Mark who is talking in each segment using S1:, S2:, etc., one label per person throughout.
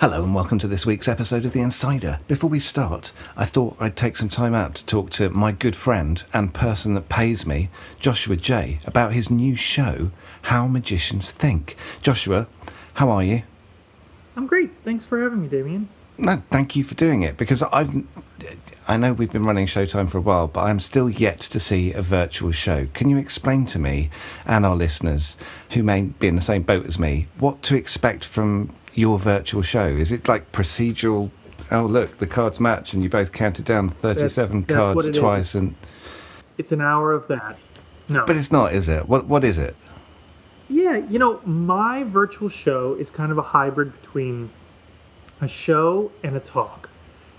S1: Hello and welcome to this week's episode of The Insider. Before we start, I thought I'd take some time out to talk to my good friend and person that pays me, Joshua Jay, about his new show, How Magicians Think. Joshua, how are you?
S2: I'm great. Thanks for having me, Damien.
S1: No, thank you for doing it because I've I know we've been running Showtime for a while, but I'm still yet to see a virtual show. Can you explain to me and our listeners who may be in the same boat as me what to expect from your virtual show? Is it like procedural? Oh, look, the cards match, and you both counted down 37
S2: That's- that's
S1: cards
S2: it is.
S1: twice, and
S2: It's an hour of that. No.
S1: but it's not, is it? What what is it?
S2: yeah, you know, my virtual show is kind of a hybrid between a show and a talk.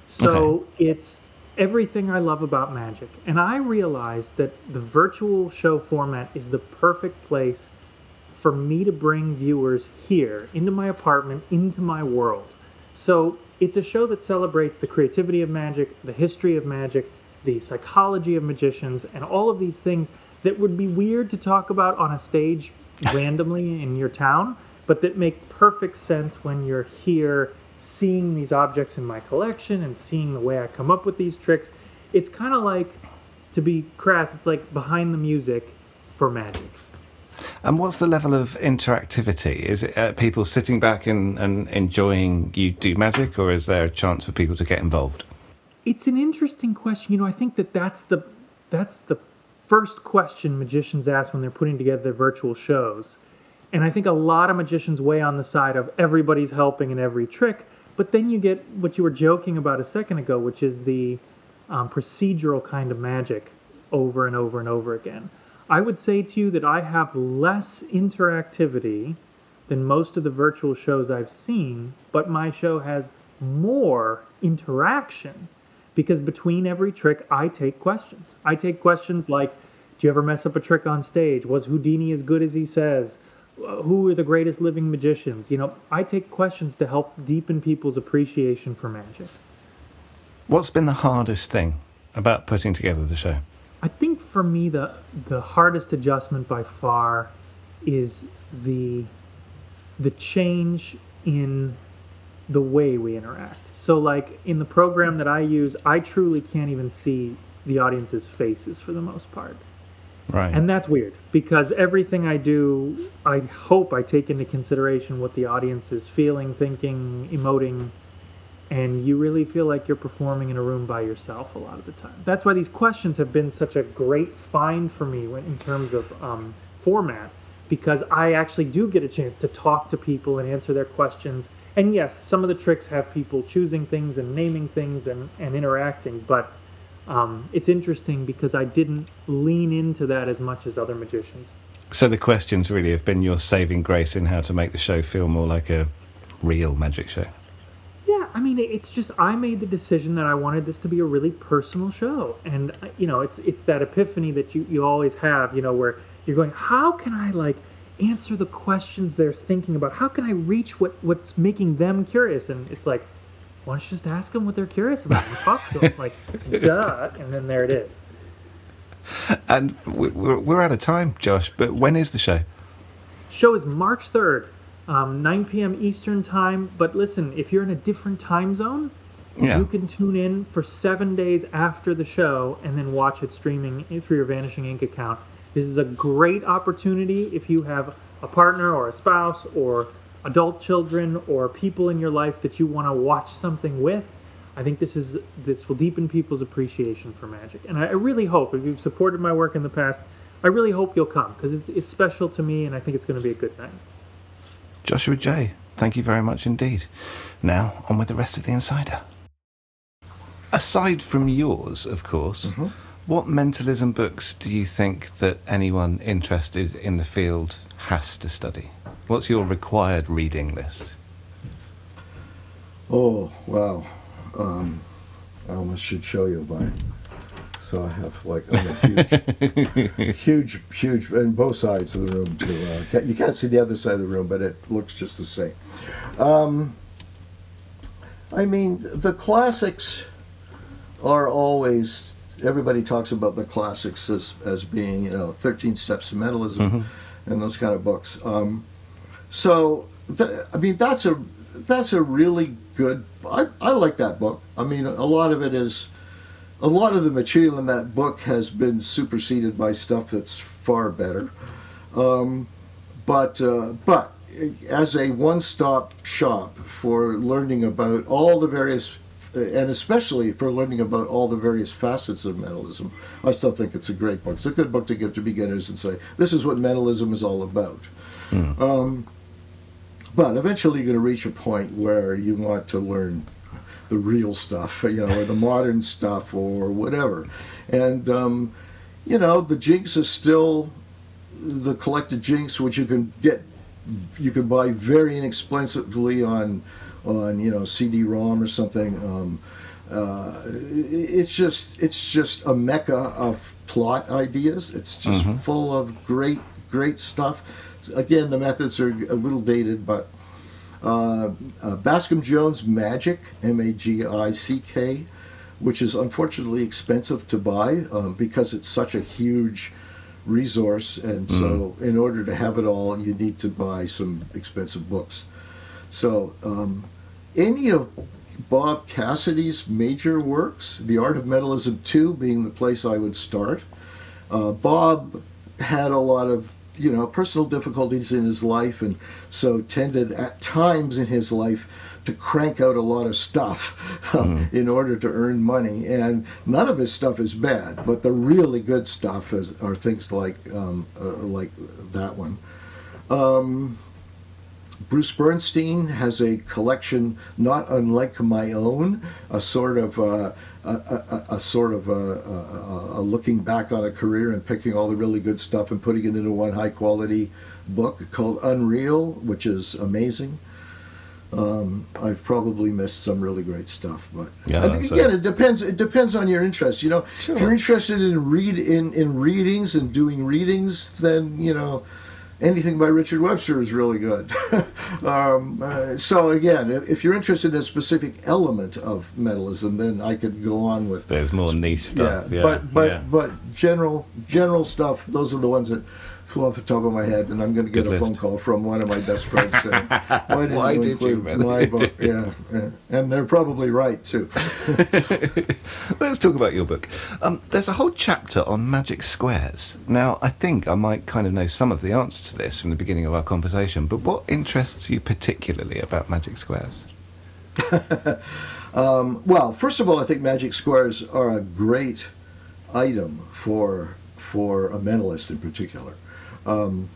S2: So it's everything I love about magic. And I realized that the virtual show format is the perfect place for me to bring viewers here into my apartment, into my world. So it's a show that celebrates the creativity of magic, the history of magic, the psychology of magicians, and all of these things that would be weird to talk about on a stage randomly in your town, but that make perfect sense when you're here seeing these objects in my collection and seeing the way I come up with these tricks. It's kind of like, to be crass, it's like behind the music for magic.
S1: And what's the level of interactivity? Is it uh, people sitting back and, and enjoying you do magic, or is there a chance for people to get involved?
S2: It's an interesting question. You know, I think that that's the that's the first question magicians ask when they're putting together their virtual shows. And I think a lot of magicians weigh on the side of everybody's helping in every trick, but then you get what you were joking about a second ago, which is the um, procedural kind of magic over and over and over again. I would say to you that I have less interactivity than most of the virtual shows I've seen, but my show has more interaction because between every trick, I take questions. I take questions like Do you ever mess up a trick on stage? Was Houdini as good as he says? Who are the greatest living magicians? You know, I take questions to help deepen people's appreciation for magic.
S1: What's been the hardest thing about putting together the show?
S2: I think for me the the hardest adjustment by far is the the change in the way we interact. So like in the program that I use, I truly can't even see the audience's faces for the most part.
S1: Right.
S2: And that's weird because everything I do, I hope I take into consideration what the audience is feeling, thinking, emoting, and you really feel like you're performing in a room by yourself a lot of the time. That's why these questions have been such a great find for me in terms of um, format because I actually do get a chance to talk to people and answer their questions. And yes, some of the tricks have people choosing things and naming things and, and interacting, but um, it's interesting because I didn't lean into that as much as other magicians.
S1: so the questions really have been your saving grace in how to make the show feel more like a real magic show.
S2: I mean, it's just I made the decision that I wanted this to be a really personal show, and uh, you know, it's it's that epiphany that you you always have, you know, where you're going, how can I like answer the questions they're thinking about? How can I reach what what's making them curious? And it's like, why don't you just ask them what they're curious about and talk to them, like, duh, and then there it is.
S1: And we're, we're out of time, Josh, but when is the show?
S2: Show is March 3rd, um, 9 p.m. Eastern Time. But listen, if you're in a different time zone,
S1: Yeah.
S2: you can tune in for seven days after the show and then watch it streaming through your Vanishing Ink account. This is a great opportunity if you have a partner or a spouse or adult children or people in your life that you want to watch something with. I think this is this will deepen people's appreciation for magic, and I, I really hope if you've supported my work in the past, I really hope you'll come because it's it's special to me, and I think it's going to be a good night.
S1: Joshua Jay, thank you very much indeed. Now, on with the rest of the Insider. Aside from yours, of course, what mentalism books do you think that anyone interested in the field has to study? What's your required reading list?
S3: Oh, wow. Um, I almost should show you mine. So I have like I'm a huge, huge, huge, and both sides of the room too. Uh, you can't see the other side of the room, but it looks just the same. Um, I mean, the classics are always. Everybody talks about the classics as, as being, you know, 13 Steps to Mentalism and those kind of books. Um, so, th- I mean, that's a that's a really good. I, I like that book. I mean, a lot of it is, a lot of the material in that book has been superseded by stuff that's far better. Um, but uh, but as a one-stop shop for learning about all the various and especially for learning about all the various facets of mentalism, I still think it's a great book. It's a good book to give to beginners and say, this is what mentalism is all about.
S1: Mm.
S3: Um, but eventually you're going to reach a point where you want to learn the real stuff, you know, or the modern stuff or whatever. And, um, you know, the Jinx is still the collected Jinx, which you can get, you can buy very inexpensively on on you know CD-ROM or something. Um, uh, it's just it's just a mecca of plot ideas. It's just
S1: Mhm.
S3: full of great great stuff. Again, the methods are a little dated, but Bascom Jones Magick M A G I C K, which is unfortunately expensive to buy um, because it's such a huge resource, and so in order to have it all, you need to buy some expensive books. So, um, any of Bob Cassidy's major works, The Art of Mentalism 2 being the place I would start. Uh, Bob had a lot of, you know, personal difficulties in his life and so tended at times in his life to crank out a lot of stuff um, in order to earn money. And none of his stuff is bad, but the really good stuff is, are things like, um, uh, like that one. Um, Bruce Bernstein has a collection not unlike my own, a sort of uh, a, a, a sort of a, a, a looking back on a career and picking all the really good stuff and putting it into one high quality book called Unreal, which is amazing. Um, I've probably missed some really great stuff, but
S1: Yeah,
S3: again,
S1: a-
S3: it depends. It depends on your interest. You know,
S1: Sure.
S3: if you're interested in read in in readings and doing readings, then you know anything by Richard Webster is really good. um, uh, so again, if, if you're interested in a specific element of mentalism, then I could go on with
S1: There's more niche stuff. Yeah,
S3: but but
S1: yeah.
S3: but general general stuff. Those are the ones that flew off the top of my head, and I'm going to get
S1: Good
S3: a phone call from one of my best friends saying, "Why did
S1: Why
S3: you
S1: did you,
S3: include
S1: man?"
S3: my book?" Yeah, yeah, and they're probably right too.
S1: Let's talk about your book. Um, there's a whole chapter on magic squares. Now, I think I might kind of know some of the answers to this from the beginning of our conversation, but what interests you particularly about magic squares?
S3: Well, first of all, I think magic squares are a great item for for a mentalist in particular. Um,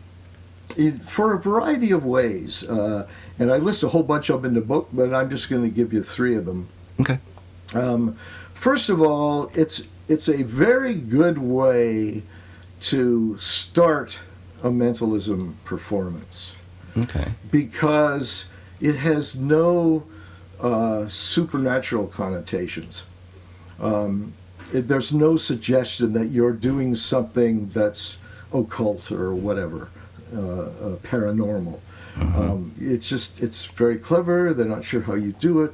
S3: in, for a variety of ways, uh, and I list a whole bunch of them in the book, but I'm just going to give you three of them.
S1: Okay.
S3: Um, first of all, it's it's a very good way to start a mentalism performance
S1: Okay.
S3: because it has no uh, supernatural connotations. Um, it, there's no suggestion that you're doing something that's occult or whatever, uh, uh, paranormal. Um, it's just it's very clever. They're not sure how you do it.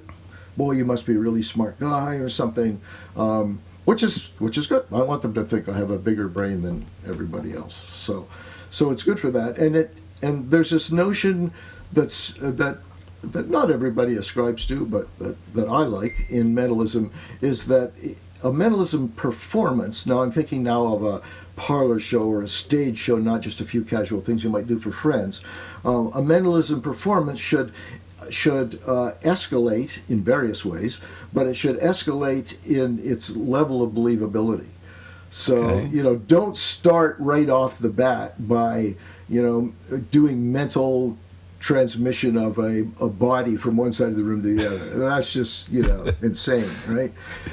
S3: Boy, you must be a really smart guy or something. Um, which is which is good. I want them to think I have a bigger brain than everybody else. So, so it's good for that. And it and there's this notion that's uh, that that not everybody ascribes to, but that, that I like in mentalism is that a mentalism performance. Now I'm thinking now of a parlor show or a stage show, not just a few casual things you might do for friends. Um, a mentalism performance should should uh, escalate in various ways, but it should escalate in its level of believability. So
S1: Okay.
S3: you know, don't start right off the bat by you know doing mental transmission of a, a body from one side of the room to the other. That's just you know insane, right?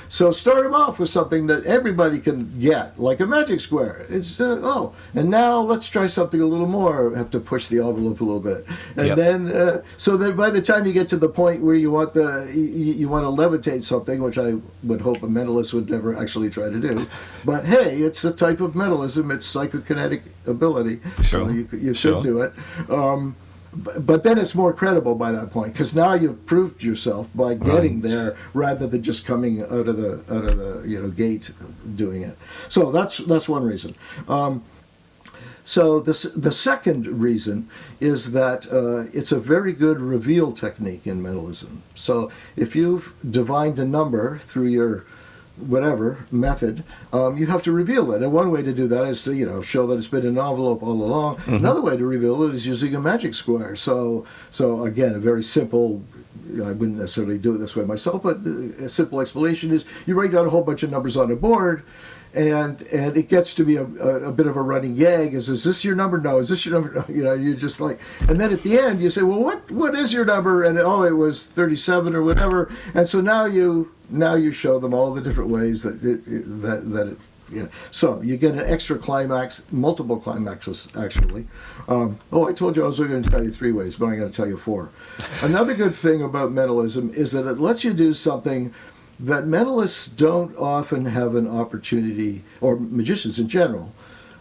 S3: So start them off with something that everybody can get, like a magic square. It's uh, oh, and now let's try something a little more. Have to push the envelope a little bit, and
S1: Yep.
S3: then uh, so that by the time you get to the point where you want the you, you want to levitate something, which I would hope a mentalist would never actually try to do, but hey, it's a type of mentalism. It's psychokinetic ability, so
S1: Sure.
S3: you, you should
S1: Sure.
S3: do it. Um, but, then it's more credible by that point because now you've proved yourself by getting
S1: Right.
S3: there rather than just coming out of the out of the you know gate doing it. So that's that's one reason. Um, so the, the second reason is that uh, it's a very good reveal technique in mentalism. So if you've divined a number through your whatever method, um, you have to reveal it. And one way to do that is to you know show that it's been an envelope all along. Another way to reveal it is using a magic square. So so again, a very simple. you know, I wouldn't necessarily do it this way myself, but a simple explanation is you write down a whole bunch of numbers on a board, and and it gets to be a, a, a bit of a running gag. Is is this your number? No. Is this your number? No. You know, you just like, and then at the end you say, well, what what is your number? And oh, it was thirty seven or whatever. And so now you now you show them all the different ways that it, that that it. Yeah. So you get an extra climax, multiple climaxes actually. Um, oh, I told you I was going to tell you three ways, but I'm going to tell you four. Another good thing about mentalism is that it lets you do something that mentalists don't often have an opportunity, or magicians in general,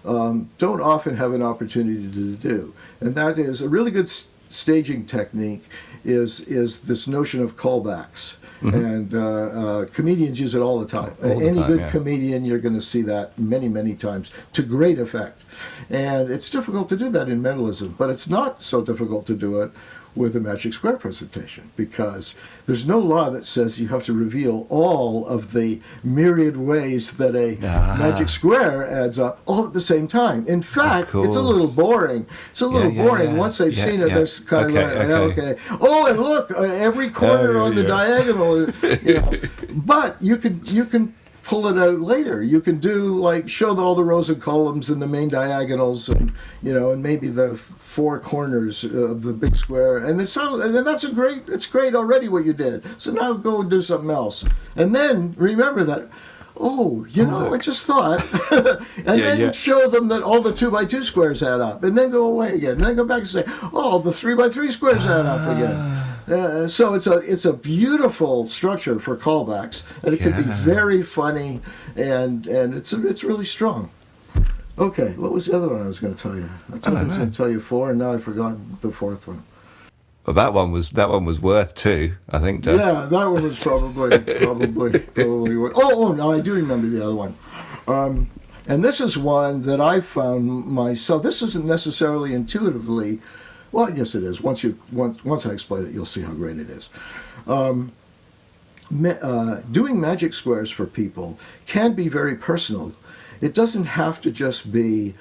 S3: um, don't often have an opportunity to do, and that is a really good s- staging technique. Is is this notion of callbacks, and uh, uh, comedians use it all the time.
S1: Mm-hmm. All the
S3: Any
S1: time,
S3: good
S1: yeah.
S3: comedian, you're going to see that many many times to great effect, and it's difficult to do that in mentalism, but it's not so difficult to do it with a magic square presentation because there's no law that says you have to reveal all of the myriad ways that a
S1: Ah.
S3: magic square adds up all at the same time. In fact, it's a little boring. It's a little
S1: yeah,
S3: boring.
S1: yeah.
S3: Once they've
S1: Yeah,
S3: seen it,
S1: yeah.
S3: they're kind
S1: Okay,
S3: of like,
S1: okay.
S3: okay. Oh, and look, uh, every corner
S1: yeah,
S3: on the
S1: yeah.
S3: diagonal, you know. but you can you can pull it out later. You can do like show the, all the rows and columns and the main diagonals, and you know, and maybe the four corners of the big square. And it's so, and that's a great. It's great already what you did. So now go and do something else, and then remember that. Oh, you know, I just thought, and
S1: Yeah,
S3: then
S1: yeah.
S3: show them that all the two by two squares add up, and then go away again, and then go back and say, "Oh, the three by three squares add up again." Ah. Uh, so it's a it's a beautiful structure for callbacks, and it can be very funny, and and it's it's really strong. Okay, what was the other one I was going to tell you? I, told you I was going to tell you four, and now I forgot the fourth one.
S1: Well, that one was that one was worth two, I think. Doug.
S3: Yeah, that one was probably probably probably. wor- Oh, oh, no, I do remember the other one. Um, and this is one that I found myself. This isn't necessarily intuitively. Well, I guess it is. Once you once once I explain it, you'll see how great it is. Um, ma- uh, doing magic squares for people can be very personal. It doesn't have to just be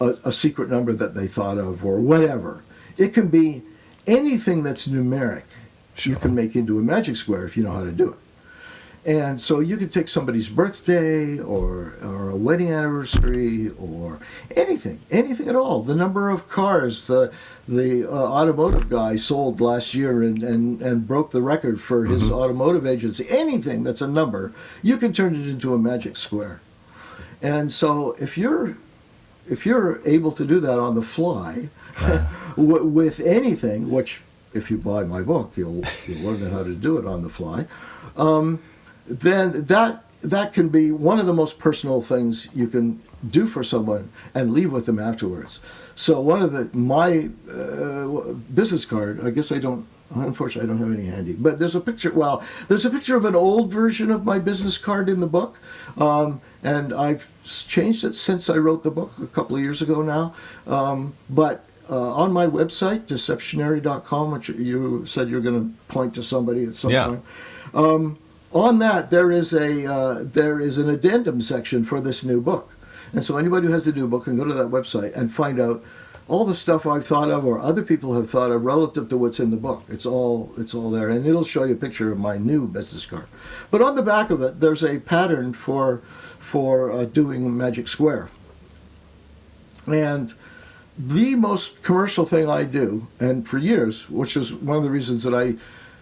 S3: a, a secret number that they thought of or whatever. It can be anything that's numeric. You can make into a magic square if you know how to do it. And so you could take somebody's birthday or, or a wedding anniversary or anything, anything at all. The number of cars the the uh, automotive guy sold last year and, and, and broke the record for his automotive agency. Anything that's a number, you can turn it into a magic square. And so if you're if you're able to do that on the fly w- with anything, which if you buy my book, you'll you'll learn how to do it on the fly. Um, then that that can be one of the most personal things you can do for someone and leave with them afterwards. So one of the my uh, business card, I guess I don't. Unfortunately, I don't have any handy. But there's a picture. Well, there's a picture of an old version of my business card in the book, um, and I've changed it since I wrote the book a couple of years ago now. Um, but uh, on my website, deceptionary.com, which you said you're going to point to somebody at some
S1: Yeah.
S3: point. Um, on that, there is a uh, there is an addendum section for this new book, and so anybody who has the new book can go to that website and find out all the stuff I've thought of or other people have thought of relative to what's in the book. It's all it's all there, and it'll show you a picture of my new business card. But on the back of it, there's a pattern for for uh, doing Magic Square, and the most commercial thing I do, and for years, which is one of the reasons that I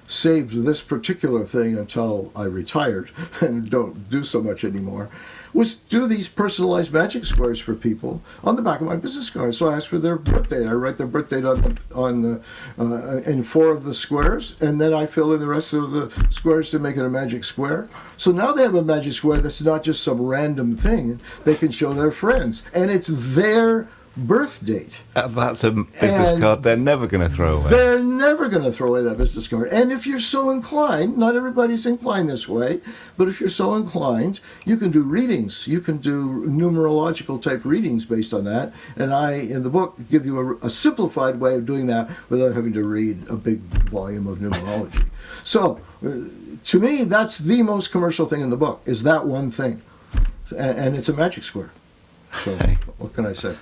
S3: saved this particular thing until I retired and don't do so much anymore, was do these personalized magic squares for people on the back of my business card. So I ask for their birthday. I write their birthday on on the, uh, in four of the squares, and then I fill in the rest of the squares to make it a magic square. So now they have a magic square that's not just some random thing. They can show their friends, and it's their birth date.
S1: Uh, That's a business
S3: And
S1: card they're never going to throw away.
S3: They're never going to throw away that business card. And if you're so inclined, not everybody's inclined this way, but if you're so inclined, you can do readings. You can do numerological type readings based on that. And I, in the book, give you a, a simplified way of doing that without having to read a big volume of numerology. So, uh, to me, that's the most commercial thing in the book, is that one thing. And, and it's a magic square. So, what can I say?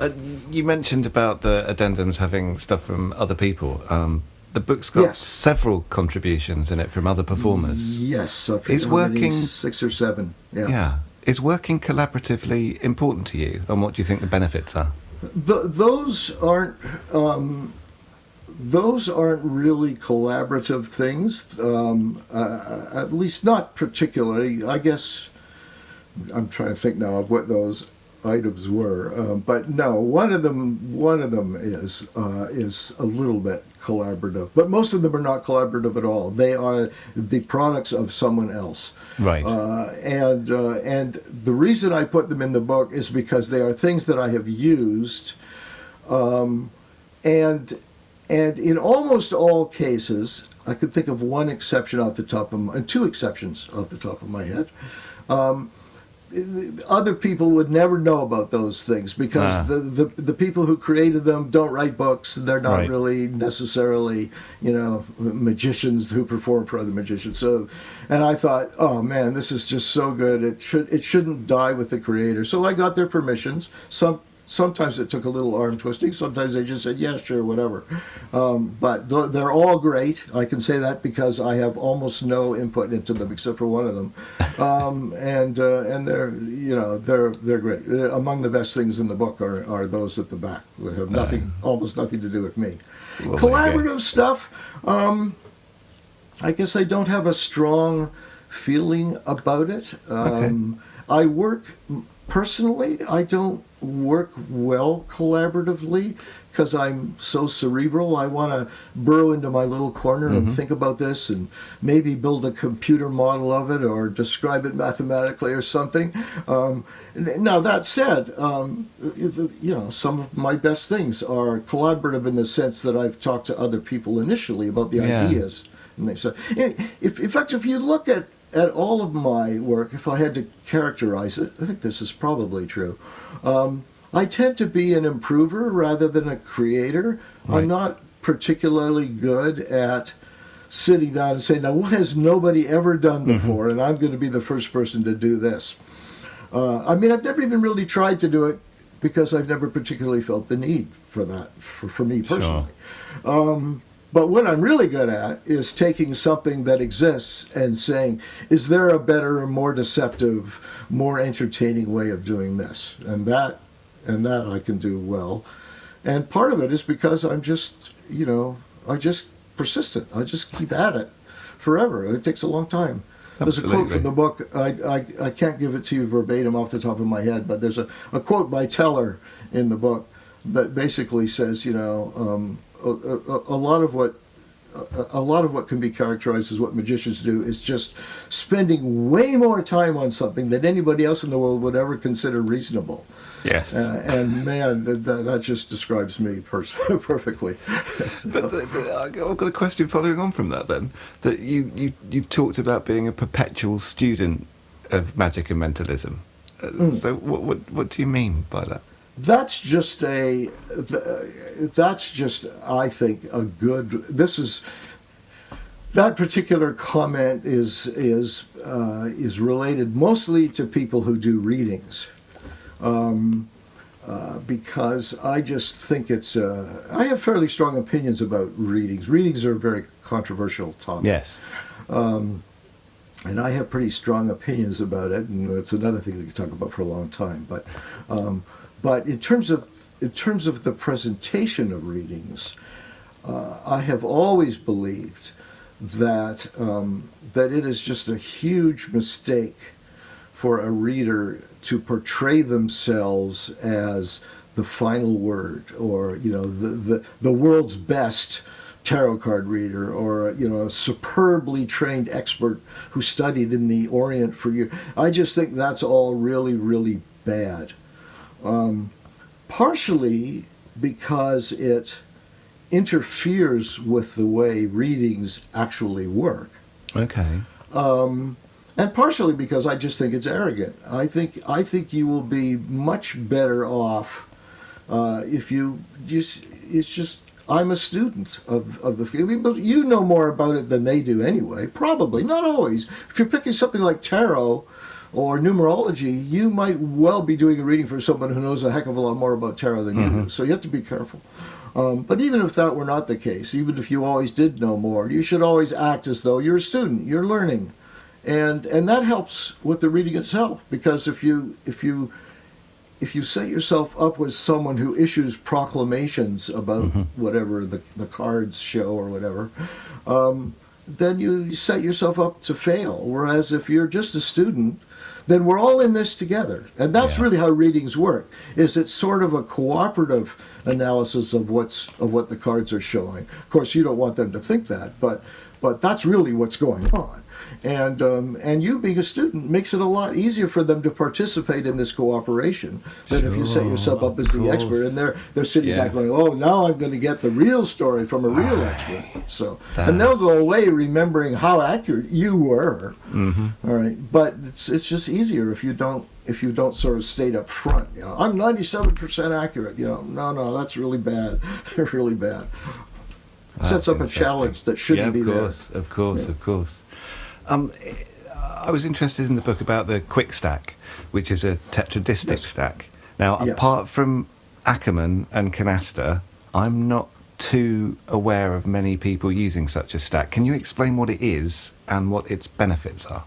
S1: Uh, you mentioned about the addendums having stuff from other people. Um, the book's got
S3: Yes.
S1: several contributions in it from other performers.
S3: Yes, I
S1: Is working-
S3: six or seven.
S1: Yeah. yeah, Is working collaboratively important to you, and what do you think the benefits are?
S3: Th- those aren't um, those aren't really collaborative things. Um, uh, at least not particularly. I guess I'm trying to think now of what those items were. Um, but no, one of them one of them is uh, is a little bit collaborative. But most of them are not collaborative at all. They are the products of someone else.
S1: Right.
S3: Uh, and uh, and the reason I put them in the book is because they are things that I have used, um, and and in almost all cases, I could think of one exception off the top of my, two exceptions off the top of my head. Um, other people would never know about those things because
S1: Ah.
S3: the, the the people who created them don't write books. They're not
S1: Right.
S3: really necessarily, you know, magicians who perform for other magicians. So, and I thought, oh man, this is just so good. It should it shouldn't die with the creator. So I got their permissions. Some sometimes it took a little arm twisting. Sometimes they just said, yeah, sure, whatever. Um, but th- they're all great. I can say that because I have almost no input into them except for one of them, um, and uh, and they're you know they're they're great. Uh, Among the best things in the book are, are those at the back that have nothing, almost nothing to do with me.
S1: Well, there you.
S3: Collaborative stuff. Um, I guess I don't have a strong feeling about it. Um, I work personally. I don't work well collaboratively because I'm so cerebral. I want to burrow into my little corner and think about this and maybe build a computer model of it or describe it mathematically or something. Um, now that said, um, you know, some of my best things are collaborative in the sense that I've talked to other people initially about the
S1: Yeah.
S3: ideas. And they said, if, in fact, if you look at, at all of my work, if I had to characterize it, I think this is probably true. Um, I tend to be an improver rather than a creator.
S1: Right.
S3: I'm not particularly good at sitting down and saying, now, what has nobody ever done before? And I'm going to be the first person to do this. Uh, I mean, I've never even really tried to do it because I've never particularly felt the need for that, for, for me
S1: Sure.
S3: personally. Um, but what I'm really good at is taking something that exists and saying, is there a better, more deceptive, more entertaining way of doing this? And that, and that I can do well. And part of it is because I'm just, you know, I just persistent. I just keep at it forever. It takes a long time. There's a quote from the book. I, I, I can't give it to you verbatim off the top of my head, but there's a, a quote by Teller in the book that basically says, you know, um, a, a, a lot of what a, a lot of what can be characterized as what magicians do is just spending way more time on something than anybody else in the world would ever consider reasonable.
S1: Yes.
S3: Uh, and man, that, that, that just describes me pers- perfectly.
S1: But the, the, I've got a question following on from that. Then that you you you've talked about being a perpetual student of magic and mentalism. Uh,
S3: Hmm.
S1: So what, what what do you mean by that?
S3: That's just a that's just i think a good this is that particular comment is is uh, is related mostly to people who do readings um, uh, because I just think it's uh, I have fairly strong opinions about readings. Readings are a very controversial topic.
S1: Yes.
S3: and I have pretty strong opinions about it, and it's another thing we could talk about for a long time. But, um, but in terms of in terms of the presentation of readings, uh, I have always believed that um, that it is just a huge mistake for a reader to portray themselves as the final word or you know the, the, the world's best tarot card reader or you know a superbly trained expert who studied in the orient for years. I just think that's all really really bad um, partially because it interferes with the way readings actually work.
S1: Okay.
S3: Um, and partially because I just think it's arrogant. I think I think you will be much better off uh, if you just it's just I'm a student of, of the field. but you know more about it than they do anyway. Probably not always. If you're picking something like tarot or numerology, you might well be doing a reading for someone who knows a heck of a lot more about tarot than you do. So you have to be careful. Um, but even if that were not the case, even if you always did know more, you should always act as though you're a student. You're learning and and that helps with the reading itself because if you if you if you set yourself up with someone who issues proclamations about whatever the, the cards show or whatever um, then you set yourself up to fail whereas if you're just a student then we're all in this together. And that's
S1: Yeah.
S3: really how readings work is it's sort of a cooperative analysis of what's of what the cards are showing. Of course you don't want them to think that but but that's really what's going on and um, and you being a student makes it a lot easier for them to participate in this cooperation than if you set yourself up as the expert and they're they're sitting
S1: Yeah.
S3: back going oh now I'm going to get the real story from a real
S1: Right.
S3: expert so and they'll go away remembering how accurate you were
S1: Mm-hmm.
S3: all right but it's it's just easier if you don't if you don't sort of state up front you know I'm 97% accurate you know no no that's really bad really bad
S1: That's
S3: sets up a challenge that shouldn't
S1: yeah,
S3: be
S1: of course, of course, of course. Um, I was interested in the book about the quick stack, which is a tetradistic
S3: Yes.
S1: stack. Now,
S3: Yes.
S1: apart from Ackerman and Canasta, I'm not too aware of many people using such a stack. Can you explain what it is and what its benefits are?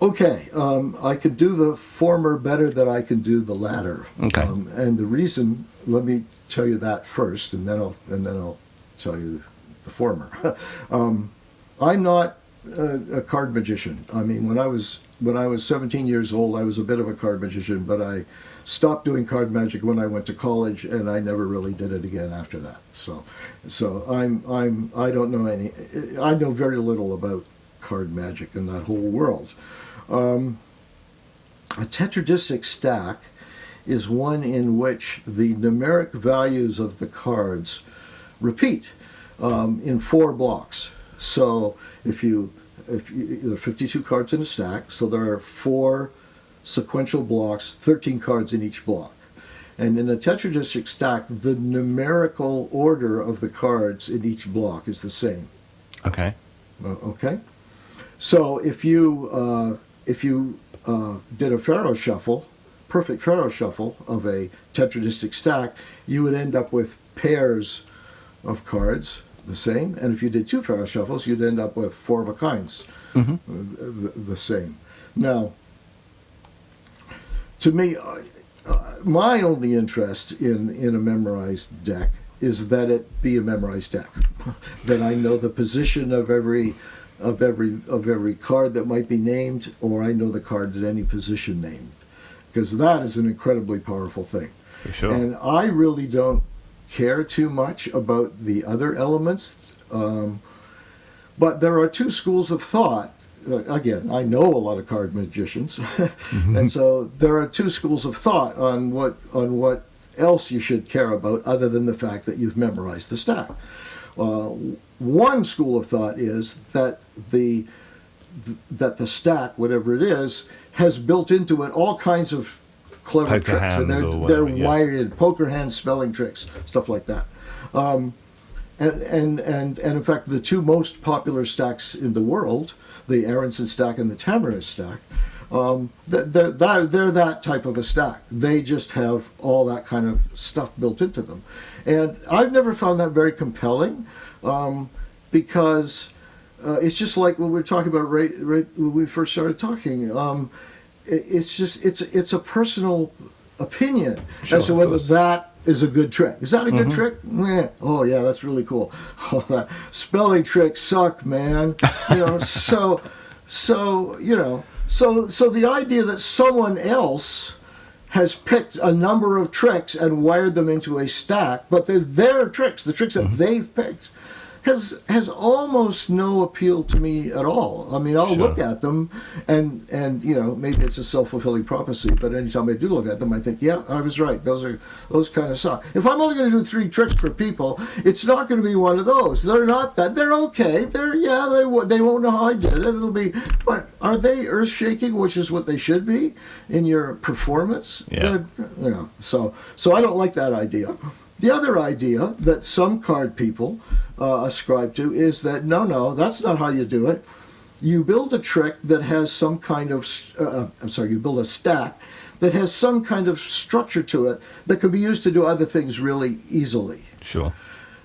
S3: Okay, um, I could do the former better than I can do the latter.
S1: Okay.
S3: Um, and the reason, let me tell you that first, and then I'll and then I'll tell you the former. um, I'm not a, a card magician. I mean, when I was when I was 17 years old, I was a bit of a card magician, but I stopped doing card magic when I went to college, and I never really did it again after that. So, so I'm I'm I don't know any. I know very little about card magic in that whole world. Um, a tetradistic stack is one in which the numeric values of the cards repeat um, in four blocks. So if you if you, there are 52 cards in a stack, so there are four sequential blocks, 13 cards in each block. And in a tetradistic stack, the numerical order of the cards in each block is the same.
S1: Okay.
S3: Uh, okay. So if you uh, if you uh, did a faro shuffle, perfect faro shuffle of a tetradistic stack, you would end up with pairs of cards the same. And if you did two faro shuffles, you'd end up with four of a kinds
S1: Mhm.
S3: uh, the, the same. Now, to me, uh, uh, my only interest in in a memorized deck is that it be a memorized deck, that I know the position of every of every of every card that might be named, or I know the card at any position named, because that is an incredibly powerful thing.
S1: For sure.
S3: And I really don't care too much about the other elements. Um, but there are two schools of thought. Uh, again, I know a lot of card magicians, and so there are two schools of thought on what on what else you should care about other than the fact that you've memorized the stack. Uh, one school of thought is that the th- that the stack, whatever it is, has built into it all kinds of clever
S1: Poker
S3: tricks, and they're, they're
S1: yeah.
S3: wired poker hands, spelling tricks, stuff like that. Um, and, and and and in fact, the two most popular stacks in the world, the Aronson stack and the Tamariz stack, um, they're, they're, they're that type of a stack. They just have all that kind of stuff built into them, and I've never found that very compelling, um, because uh, it's just like what we were talking about right right when we first started talking. Um, it's just it's it's a personal opinion
S1: Sure,
S3: as to whether.
S1: Mm-hmm.
S3: that is a good trick. Is that a good trick? Meh. Oh yeah, that's really cool. Spelling tricks suck, man. You know, so so you know, so so the idea that someone else has picked a number of tricks and wired them into a stack, but they're their tricks, the tricks that they've picked, has has almost no appeal to me at all. I mean, I'll
S1: Sure.
S3: look at them, and and you know maybe it's a self fulfilling prophecy, but anytime I do look at them, I think, yeah, I was right. Those are those kind of suck. If I'm only going to do three tricks for people, it's not going to be one of those. They're not that. They're okay. They're yeah. They they won't know how I did it. It'll be. But are they earth shaking, which is what they should be in your performance?
S1: Yeah.
S3: You know, so so I don't like that idea. The other idea that some card people uh, ascribe to is that no, no, that's not how you do it. You build a trick that has some kind of, uh, I'm sorry, you build a stack that has some kind of structure to it that can be used to do other things really easily.
S1: Sure.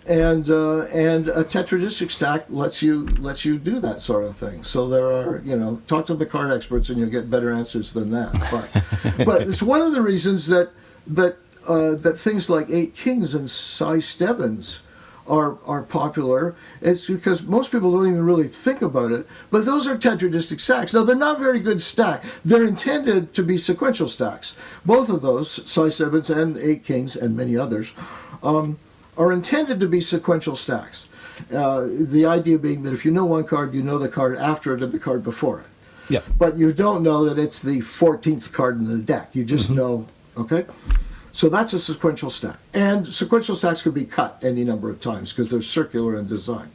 S3: And uh, and a tetradistic stack lets you lets you do that sort of thing. So there are you know talk to the card experts and you'll get better answers than that. But but it's one of the reasons that that uh, that things like eight kings and Si Stebbins are are popular. It's because most people don't even really think about it. But those are tetradistic stacks. Now they're not very good stack. They're intended to be sequential stacks. Both of those, Si Stebbins and eight kings and many others, um, are intended to be sequential stacks. Uh, the idea being that if you know one card, you know the card after it and the card before it
S1: Yeah.
S3: but you don't know that it's the 14th card in the deck. You just know, okay? So that's a sequential stack. And sequential stacks could be cut any number of times because they're circular in design.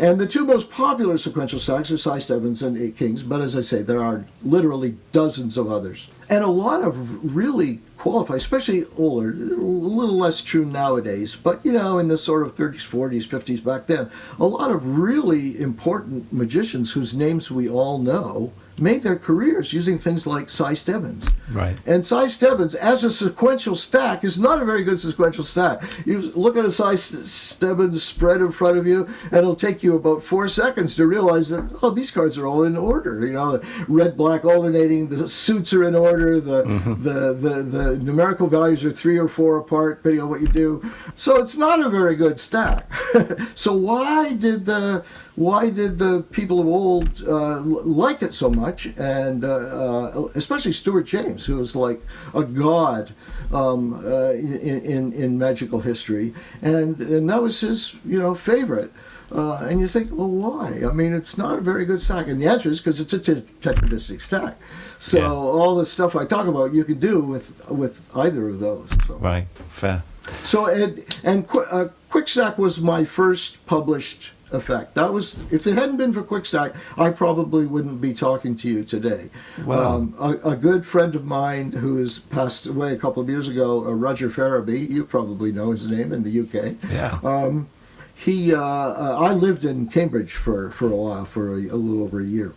S3: And the two most popular sequential stacks are Si Stebbins and Eight Kings, but as I say, there are literally dozens of others. And a lot of really qualified, especially older, a little less true nowadays, but you know, in the sort of 30s, 40s, 50s back then, a lot of really important magicians whose names we all know made their careers using things like Si Stebbins.
S1: Right.
S3: And Si Stebbins, as a sequential stack, is not a very good sequential stack. You look at a Si Stebbins spread in front of you, and it'll take you about four seconds to realize that, oh, these cards are all in order. You know, red, black alternating, the suits are in order, the, mm-hmm. the, the, the numerical values are three or four apart, depending on what you do. So it's not a very good stack. so why did the why did the people of old uh, like it so much, and uh, uh, especially Stewart James, who was like a god um, uh, in, in in magical history, and and that was his you know favorite. Uh, and you think, well, why? I mean, it's not a very good stack, and the answer is because it's a te- tetradistic stack. So
S1: Yeah.
S3: all the stuff I talk about, you can do with with either of those. So.
S1: Right. Fair.
S3: So and and Qu- uh, Quickstack was my first published effect. That was if it hadn't been for Quickstack, I probably wouldn't be talking to you today.
S1: Wow.
S3: Um, a, a good friend of mine who has passed away a couple of years ago, uh, Roger Farabee, you probably know his name in the UK.
S1: Yeah.
S3: Um, he, uh, uh, I lived in Cambridge for, for a while, for a, a little over a year,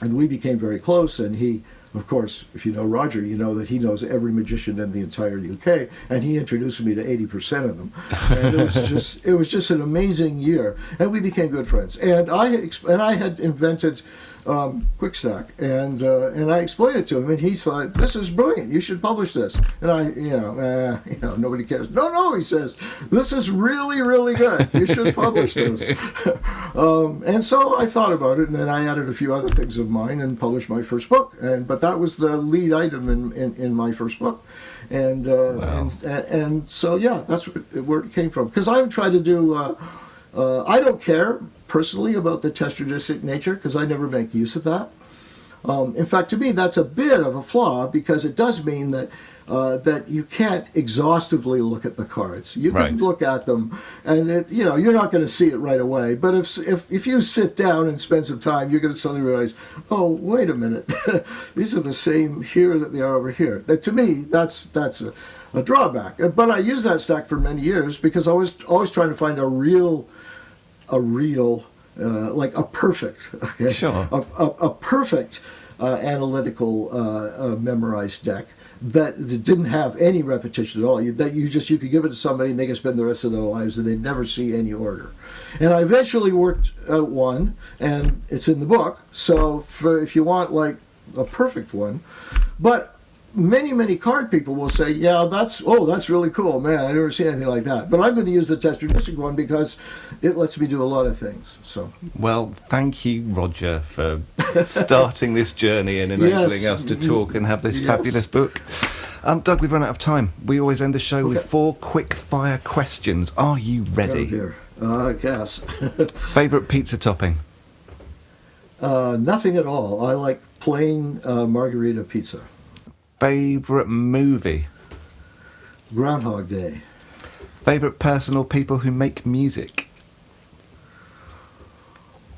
S3: and we became very close. And he, of course, if you know Roger, you know that he knows every magician in the entire UK, and he introduced me to eighty percent of them. And it was just, it was just an amazing year, and we became good friends. And I, and I had invented. Um, Quickstack, and uh, and I explained it to him, and he thought, "This is brilliant. You should publish this." And I, you know, eh, you know, nobody cares. No, no, he says, "This is really, really good. You should publish this." um, and so I thought about it, and then I added a few other things of mine and published my first book. And but that was the lead item in, in, in my first book, and, uh,
S1: Wow.
S3: and and and so yeah, that's where it came from. Because I would try to do. Uh, uh, I don't care personally about the tetradistic nature because I never make use of that. Um, in fact, to me, that's a bit of a flaw because it does mean that uh, that you can't exhaustively look at the cards. You can
S1: Right.
S3: look at them, and it, you know you're not going to see it right away. But if if if you sit down and spend some time, you're going to suddenly realize, oh, wait a minute, these are the same here that they are over here. Now, to me, that's that's a, a drawback. But I used that stack for many years because I was always trying to find a real a real, uh, like a perfect, okay,
S1: Sure.
S3: a, a, a perfect uh, analytical uh, uh, memorized deck that didn't have any repetition at all. You, that you just you could give it to somebody and they could spend the rest of their lives and they'd never see any order. And I eventually worked out one, and it's in the book. So for, if you want like a perfect one, but many many card people will say yeah that's oh that's really cool man i never seen anything like that but i'm going to use the tetradistic one because it lets me do a lot of things so
S1: Well, thank you, Roger, for starting this journey and enabling
S3: Yes.
S1: us to talk and have this
S3: Yes.
S1: fabulous book. Um, Doug, we've run out of time. We always end the show with
S3: Okay.
S1: four quick fire questions. Are you ready?
S3: Uh, I guess.
S1: Favorite pizza topping?
S3: uh, nothing at all. I like plain uh, margherita pizza.
S1: Favorite movie?
S3: Groundhog Day.
S1: Favorite person or people who make music?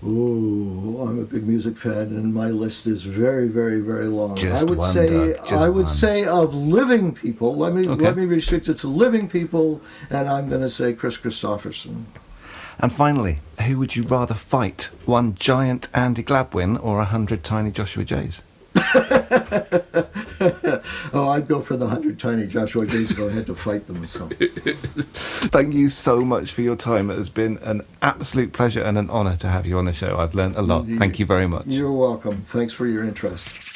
S3: Ooh, I'm a big music fan, and my list is very, very, very long.
S1: Just
S3: I would
S1: one,
S3: say, I would
S1: one.
S3: say of living people. Let me
S1: Okay.
S3: let me restrict it to living people, and I'm going to say Kris Kristofferson.
S1: And finally, who would you rather fight? One giant Andi Gladwin or a hundred tiny Joshua Jays?
S3: Oh, I'd go for the hundred tiny Joshua if I had to fight them. So
S1: Thank you so much for your time. It has been an absolute pleasure and an honour to have you on the show. I've learned a lot. Thank you very much.
S3: you're welcome. Thanks for your interest.